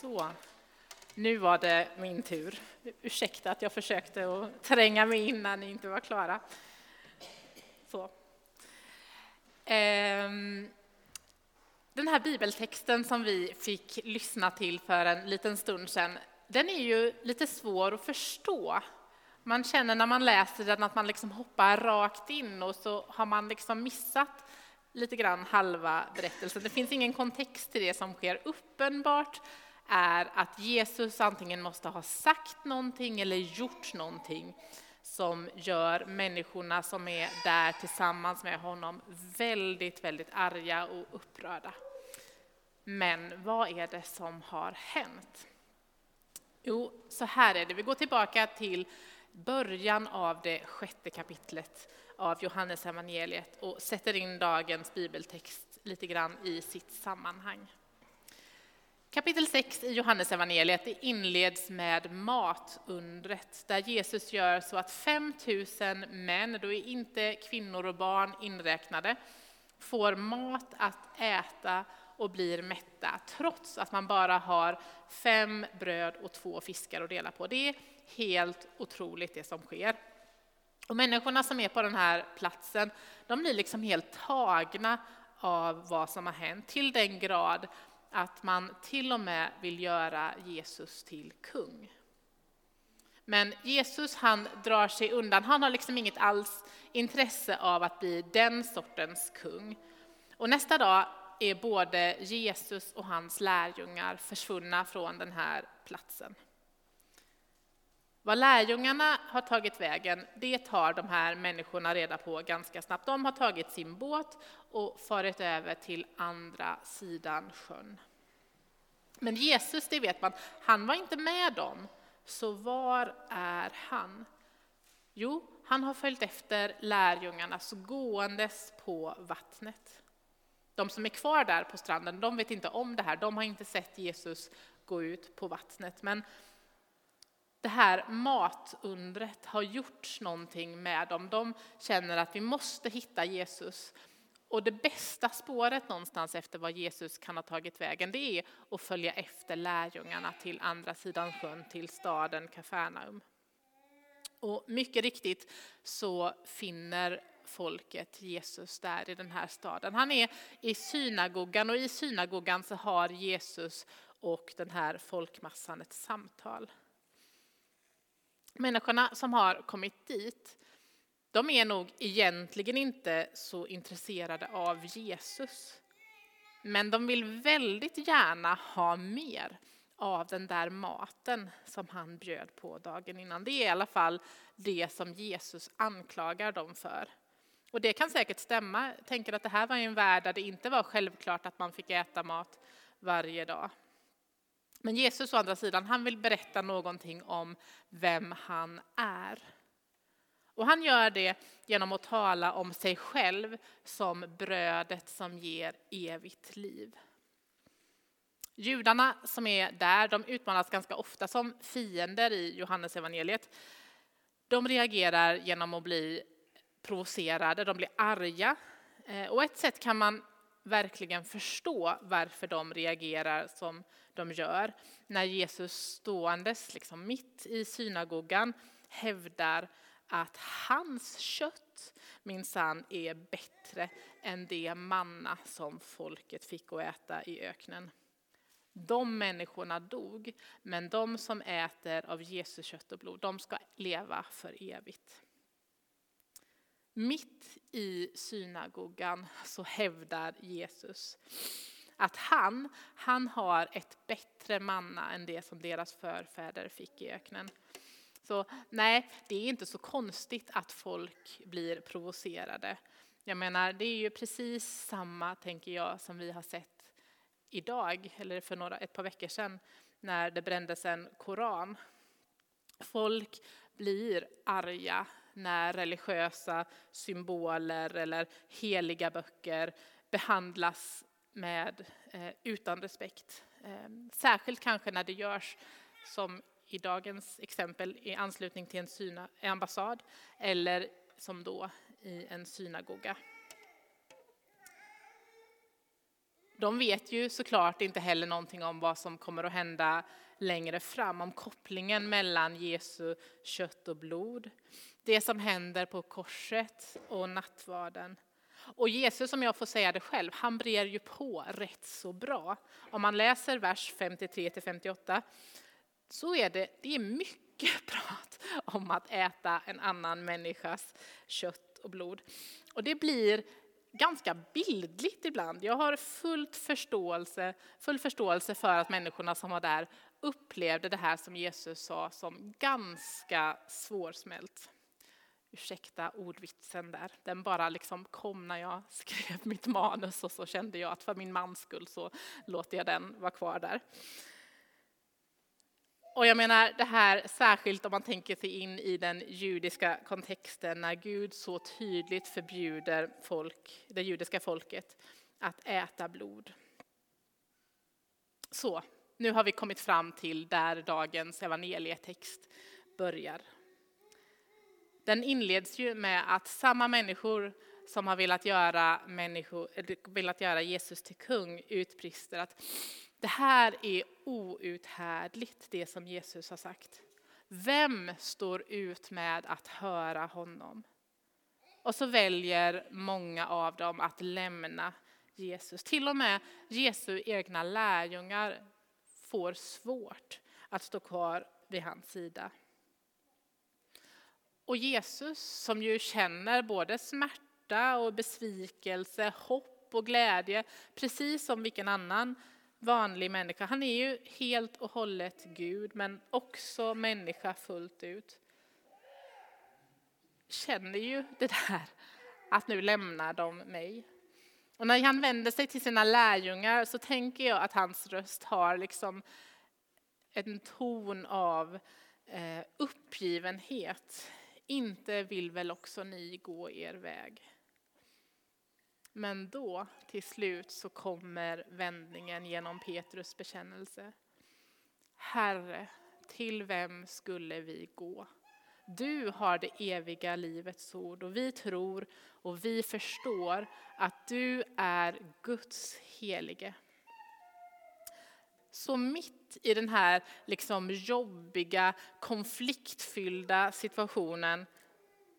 Så, nu var det min tur. Ursäkta att jag försökte att tränga mig in när ni inte var klara. Så. Ehm, den här bibeltexten som vi fick lyssna till för en liten stund sedan, den är ju lite svår att förstå. Man känner när man läser den att man liksom hoppar rakt in och så har man liksom missat lite grann halva berättelsen. Det finns ingen kontext till det som sker. Uppenbart är att Jesus antingen måste ha sagt någonting eller gjort någonting som gör människorna som är där tillsammans med honom väldigt, väldigt arga och upprörda. Men vad är det som har hänt? Jo, så här är det. Vi går tillbaka till början av det sjätte kapitlet av Johannes evangeliet och sätter in dagens bibeltext lite grann i sitt sammanhang. Kapitel 6 i Johannes evangeliet inleds med matundret där Jesus gör så att 5000 män, då är inte kvinnor och barn inräknade, får mat att äta och blir mätta trots att man bara har fem bröd och två fiskar att dela på. Det är helt otroligt det som sker. Och människorna som är på den här platsen, de blir liksom helt tagna av vad som har hänt till den grad att man till och med vill göra Jesus till kung. Men Jesus han drar sig undan, han har liksom inget alls intresse av att bli den sortens kung. Och nästa dag är både Jesus och hans lärjungar försvunna från den här platsen. Vad lärjungarna har tagit vägen, det tar de här människorna reda på ganska snabbt. De har tagit sin båt och farit över till andra sidan sjön. Men Jesus, det vet man, han var inte med dem. Så var är han? Jo, han har följt efter lärjungarna gåendes på vattnet. De som är kvar där på stranden, de vet inte om det här. De har inte sett Jesus gå ut på vattnet. Men det här matundret har gjort någonting med dem. De känner att vi måste hitta Jesus. Och det bästa spåret någonstans efter vad Jesus kan ha tagit vägen, det är att följa efter lärjungarna till andra sidan sjön, till staden Kafarnaum. Och mycket riktigt så finner folket Jesus där i den här staden. Han är i synagogan och i synagogan så har Jesus och den här folkmassan ett samtal. Människorna som har kommit dit, de är nog egentligen inte så intresserade av Jesus. Men de vill väldigt gärna ha mer av den där maten som han bjöd på dagen innan. Det är i alla fall det som Jesus anklagar dem för. Och det kan säkert stämma. Jag tänker att det här var en värld där det inte var självklart att man fick äta mat varje dag. Men Jesus å andra sidan, han vill berätta någonting om vem han är. Och han gör det genom att tala om sig själv som brödet som ger evigt liv. Judarna som är där, de utmanas ganska ofta som fiender i Johannes evangeliet. De reagerar genom att bli provocerade, de blir arga. Eh, och ett sätt kan man verkligen förstå varför de reagerar som de gör. När Jesus ståendes liksom mitt i synagogan hävdar att hans kött minsann är bättre än det manna som folket fick att äta i öknen. De människorna dog, men de som äter av Jesus kött och blod, de ska leva för evigt. Mitt i synagogan så hävdar Jesus att han, han har ett bättre manna än det som deras förfäder fick i öknen. Så nej, det är inte så konstigt att folk blir provocerade. Jag menar, det är ju precis samma, tänker jag, som vi har sett idag, eller för några, ett par veckor sedan, när det brändes en koran. Folk blir arga när religiösa symboler eller heliga böcker behandlas med, eh, utan respekt. Eh, särskilt kanske när det görs som i dagens exempel i anslutning till en syna, ambassad eller som då i en synagoga. De vet ju såklart inte heller någonting om vad som kommer att hända längre fram, om kopplingen mellan Jesu kött och blod, det som händer på korset och nattvarden. Och Jesus, om jag får säga det själv, han brer ju på rätt så bra. Om man läser vers 53 58 så är det, det är mycket prat om att äta en annan människas kött och blod. Och det blir ganska bildligt ibland. Jag har fullt förståelse, full förståelse för att människorna som var där upplevde det här som Jesus sa som ganska svårsmält. Ursäkta ordvitsen där, den bara liksom kom när jag skrev mitt manus och så kände jag att för min mans skull så låter jag den vara kvar där. Och jag menar det här särskilt om man tänker sig in i den judiska kontexten när Gud så tydligt förbjuder folk, det judiska folket att äta blod. Så, nu har vi kommit fram till där dagens evangelietext börjar. Den inleds ju med att samma människor som har velat göra, människor, velat göra Jesus till kung utbrister att det här är outhärdligt, det som Jesus har sagt. Vem står ut med att höra honom? Och så väljer många av dem att lämna Jesus. Till och med Jesu egna lärjungar får svårt att stå kvar vid hans sida. Och Jesus som ju känner både smärta och besvikelse, hopp och glädje, precis som vilken annan vanlig människa. Han är ju helt och hållet Gud, men också människa fullt ut. Känner ju det där att nu lämnar de mig. Och när han vänder sig till sina lärjungar så tänker jag att hans röst har liksom en ton av eh, uppgivenhet. Inte vill väl också ni gå er väg? Men då, till slut, så kommer vändningen genom Petrus bekännelse. Herre, till vem skulle vi gå? Du har det eviga livets ord och vi tror och vi förstår att du är Guds helige. Så mitt i den här liksom jobbiga, konfliktfyllda situationen,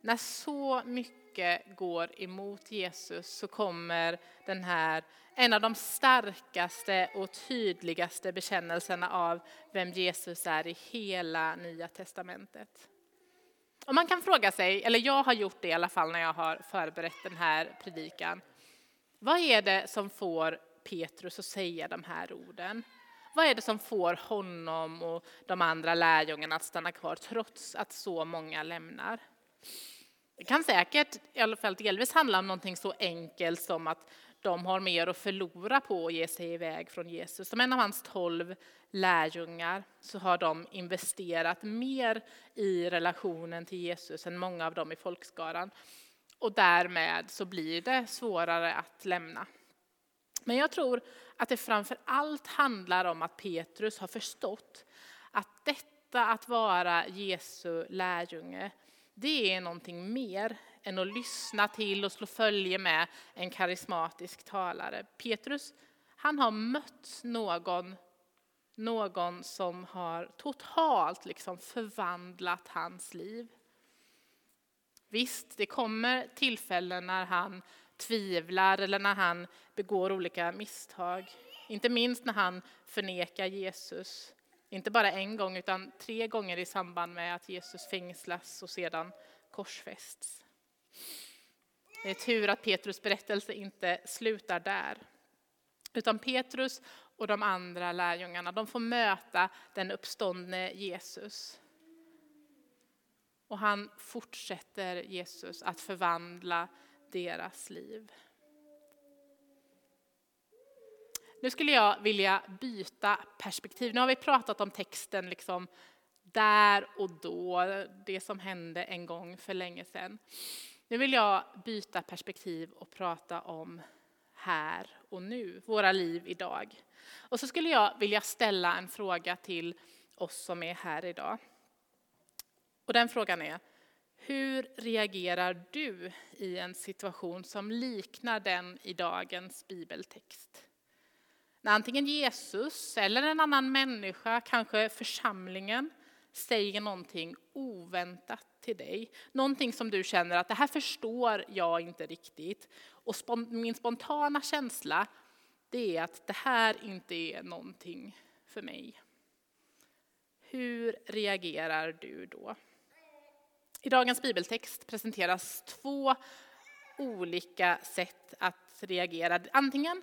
när så mycket går emot Jesus så kommer den här, en av de starkaste och tydligaste bekännelserna av vem Jesus är i hela Nya Testamentet. Och man kan fråga sig, eller jag har gjort det i alla fall när jag har förberett den här predikan. Vad är det som får Petrus att säga de här orden? Vad är det som får honom och de andra lärjungarna att stanna kvar trots att så många lämnar? Det kan säkert, i alla fall delvis, handla om någonting så enkelt som att de har mer att förlora på att ge sig iväg från Jesus. Som en av hans tolv lärjungar så har de investerat mer i relationen till Jesus än många av dem i folkskaran. Och därmed så blir det svårare att lämna. Men jag tror att det framför allt handlar om att Petrus har förstått att detta att vara Jesu lärjunge, det är någonting mer än att lyssna till och slå följe med en karismatisk talare. Petrus, han har mött någon, någon som har totalt liksom förvandlat hans liv. Visst, det kommer tillfällen när han tvivlar eller när han begår olika misstag. Inte minst när han förnekar Jesus. Inte bara en gång utan tre gånger i samband med att Jesus fängslas och sedan korsfästs. Det är tur att Petrus berättelse inte slutar där. Utan Petrus och de andra lärjungarna de får möta den uppståndne Jesus. Och han fortsätter Jesus att förvandla deras liv. Nu skulle jag vilja byta perspektiv. Nu har vi pratat om texten liksom där och då, det som hände en gång för länge sedan. Nu vill jag byta perspektiv och prata om här och nu, våra liv idag. Och så skulle jag vilja ställa en fråga till oss som är här idag. Och den frågan är, hur reagerar du i en situation som liknar den i dagens bibeltext? När antingen Jesus eller en annan människa, kanske församlingen, säger någonting oväntat till dig. Någonting som du känner att det här förstår jag inte riktigt. Och min spontana känsla det är att det här inte är någonting för mig. Hur reagerar du då? I dagens bibeltext presenteras två olika sätt att reagera. Antingen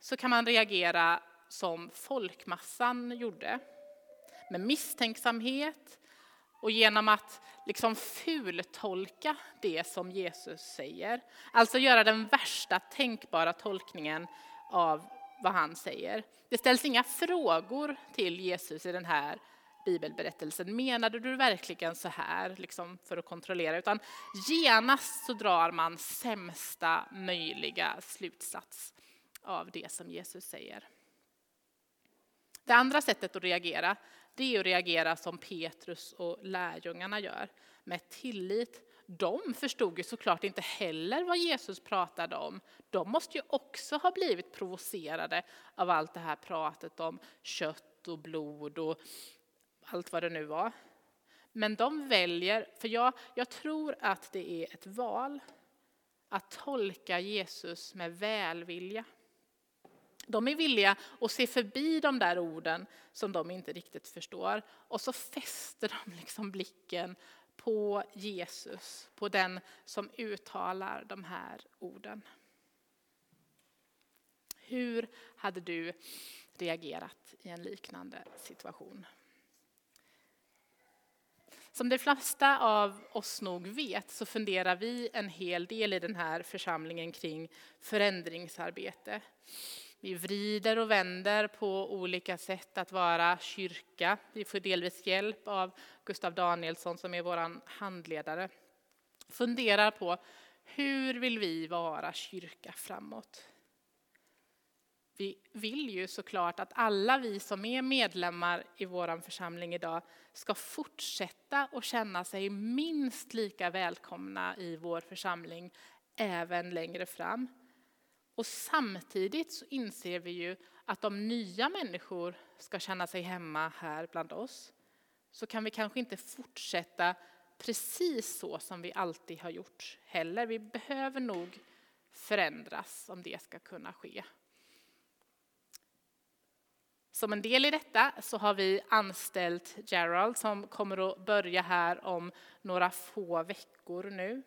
så kan man reagera som folkmassan gjorde, med misstänksamhet och genom att liksom fultolka det som Jesus säger. Alltså göra den värsta tänkbara tolkningen av vad han säger. Det ställs inga frågor till Jesus i den här bibelberättelsen. Menade du verkligen så här? Liksom för att kontrollera. Utan genast så drar man sämsta möjliga slutsats av det som Jesus säger. Det andra sättet att reagera, det är att reagera som Petrus och lärjungarna gör, med tillit. De förstod ju såklart inte heller vad Jesus pratade om. De måste ju också ha blivit provocerade av allt det här pratet om kött och blod och allt vad det nu var. Men de väljer, för jag, jag tror att det är ett val, att tolka Jesus med välvilja. De är villiga att se förbi de där orden som de inte riktigt förstår och så fäster de liksom blicken på Jesus, på den som uttalar de här orden. Hur hade du reagerat i en liknande situation? Som de flesta av oss nog vet så funderar vi en hel del i den här församlingen kring förändringsarbete. Vi vrider och vänder på olika sätt att vara kyrka. Vi får delvis hjälp av Gustav Danielsson som är vår handledare. Funderar på hur vill vi vara kyrka framåt? Vi vill ju såklart att alla vi som är medlemmar i vår församling idag ska fortsätta att känna sig minst lika välkomna i vår församling även längre fram. Och samtidigt så inser vi ju att om nya människor ska känna sig hemma här bland oss så kan vi kanske inte fortsätta precis så som vi alltid har gjort heller. Vi behöver nog förändras om det ska kunna ske. Som en del i detta så har vi anställt Gerald som kommer att börja här om några få veckor nu.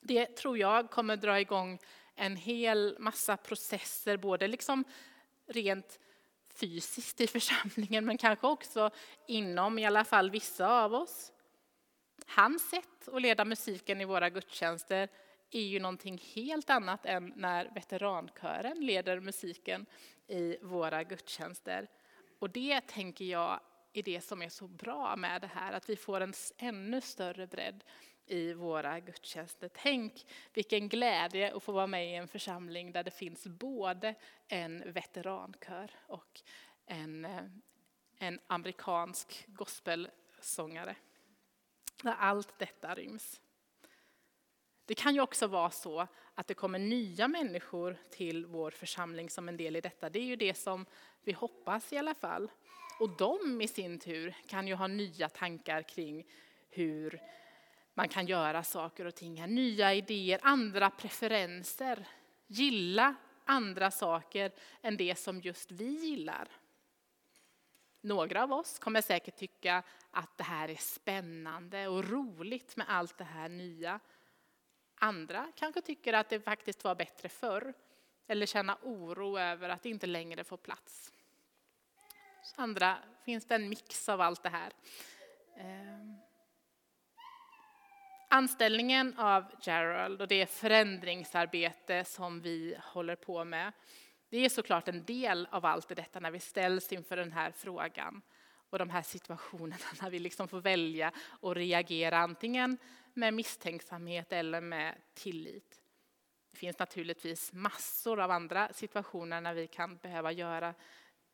Det tror jag kommer dra igång en hel massa processer, både liksom rent fysiskt i församlingen men kanske också inom i alla fall vissa av oss. Hans sätt att leda musiken i våra gudstjänster är ju någonting helt annat än när veterankören leder musiken i våra gudstjänster. Och det tänker jag är det som är så bra med det här, att vi får en ännu större bredd i våra gudstjänster. Tänk vilken glädje att få vara med i en församling där det finns både en veterankör och en, eh, en amerikansk gospelsångare. Där allt detta ryms. Det kan ju också vara så att det kommer nya människor till vår församling som en del i detta. Det är ju det som vi hoppas i alla fall. Och de i sin tur kan ju ha nya tankar kring hur man kan göra saker och ting. här. Nya idéer, andra preferenser. Gilla andra saker än det som just vi gillar. Några av oss kommer säkert tycka att det här är spännande och roligt med allt det här nya. Andra kanske tycker att det faktiskt var bättre förr eller känna oro över att det inte längre får plats. Så andra finns det en mix av allt det här. Ehm. Anställningen av Gerald och det förändringsarbete som vi håller på med, det är såklart en del av allt detta när vi ställs inför den här frågan och de här situationerna när vi liksom får välja och reagera antingen med misstänksamhet eller med tillit. Det finns naturligtvis massor av andra situationer när vi kan behöva göra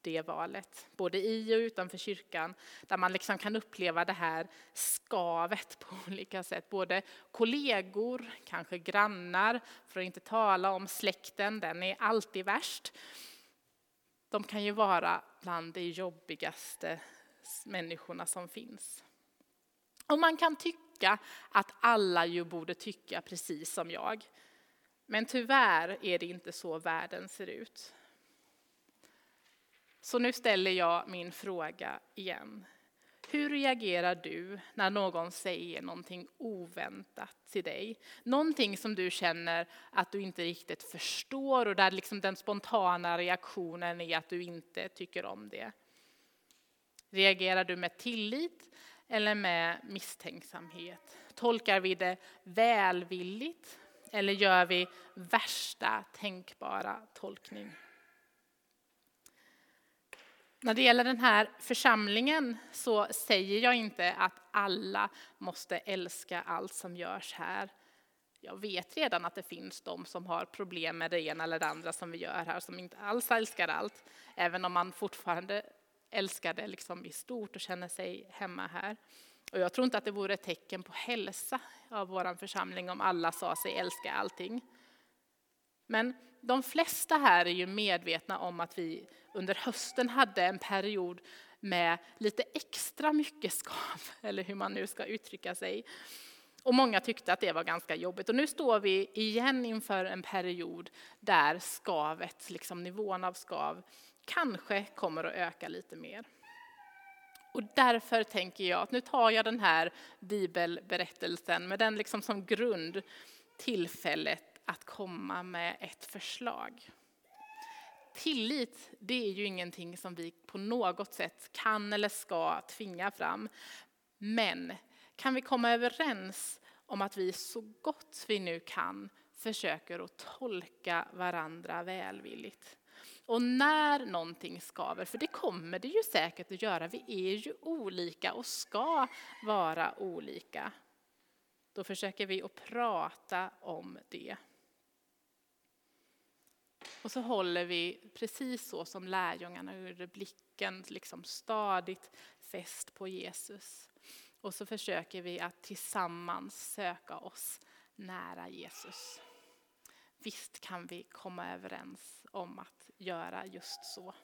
det valet, både i och utanför kyrkan, där man liksom kan uppleva det här skavet på olika sätt. Både kollegor, kanske grannar, för att inte tala om släkten, den är alltid värst. de kan ju vara bland de jobbigaste människorna som finns. Och man kan tycka att alla ju borde tycka precis som jag. Men tyvärr är det inte så världen ser ut. Så nu ställer jag min fråga igen. Hur reagerar du när någon säger någonting oväntat till dig? Någonting som du känner att du inte riktigt förstår och där liksom den spontana reaktionen är att du inte tycker om det. Reagerar du med tillit eller med misstänksamhet? Tolkar vi det välvilligt eller gör vi värsta tänkbara tolkning? När det gäller den här församlingen så säger jag inte att alla måste älska allt som görs här. Jag vet redan att det finns de som har problem med det ena eller det andra som vi gör här, som inte alls älskar allt, även om man fortfarande älskar det liksom i stort och känner sig hemma här. Och jag tror inte att det vore ett tecken på hälsa av vår församling om alla sa sig älska allting. Men de flesta här är ju medvetna om att vi under hösten hade en period med lite extra mycket skav, eller hur man nu ska uttrycka sig. Och många tyckte att det var ganska jobbigt. Och nu står vi igen inför en period där skavet, liksom nivån av skav, kanske kommer att öka lite mer. Och därför tänker jag att nu tar jag den här bibelberättelsen med den liksom som grund tillfället att komma med ett förslag. Tillit, det är ju ingenting som vi på något sätt kan eller ska tvinga fram. Men kan vi komma överens om att vi så gott vi nu kan försöker att tolka varandra välvilligt. Och när någonting skaver, för det kommer det ju säkert att göra, vi är ju olika och ska vara olika. Då försöker vi att prata om det. Och så håller vi precis så som lärjungarna gjorde, blicken liksom stadigt fäst på Jesus. Och så försöker vi att tillsammans söka oss nära Jesus. Visst kan vi komma överens om att göra just så.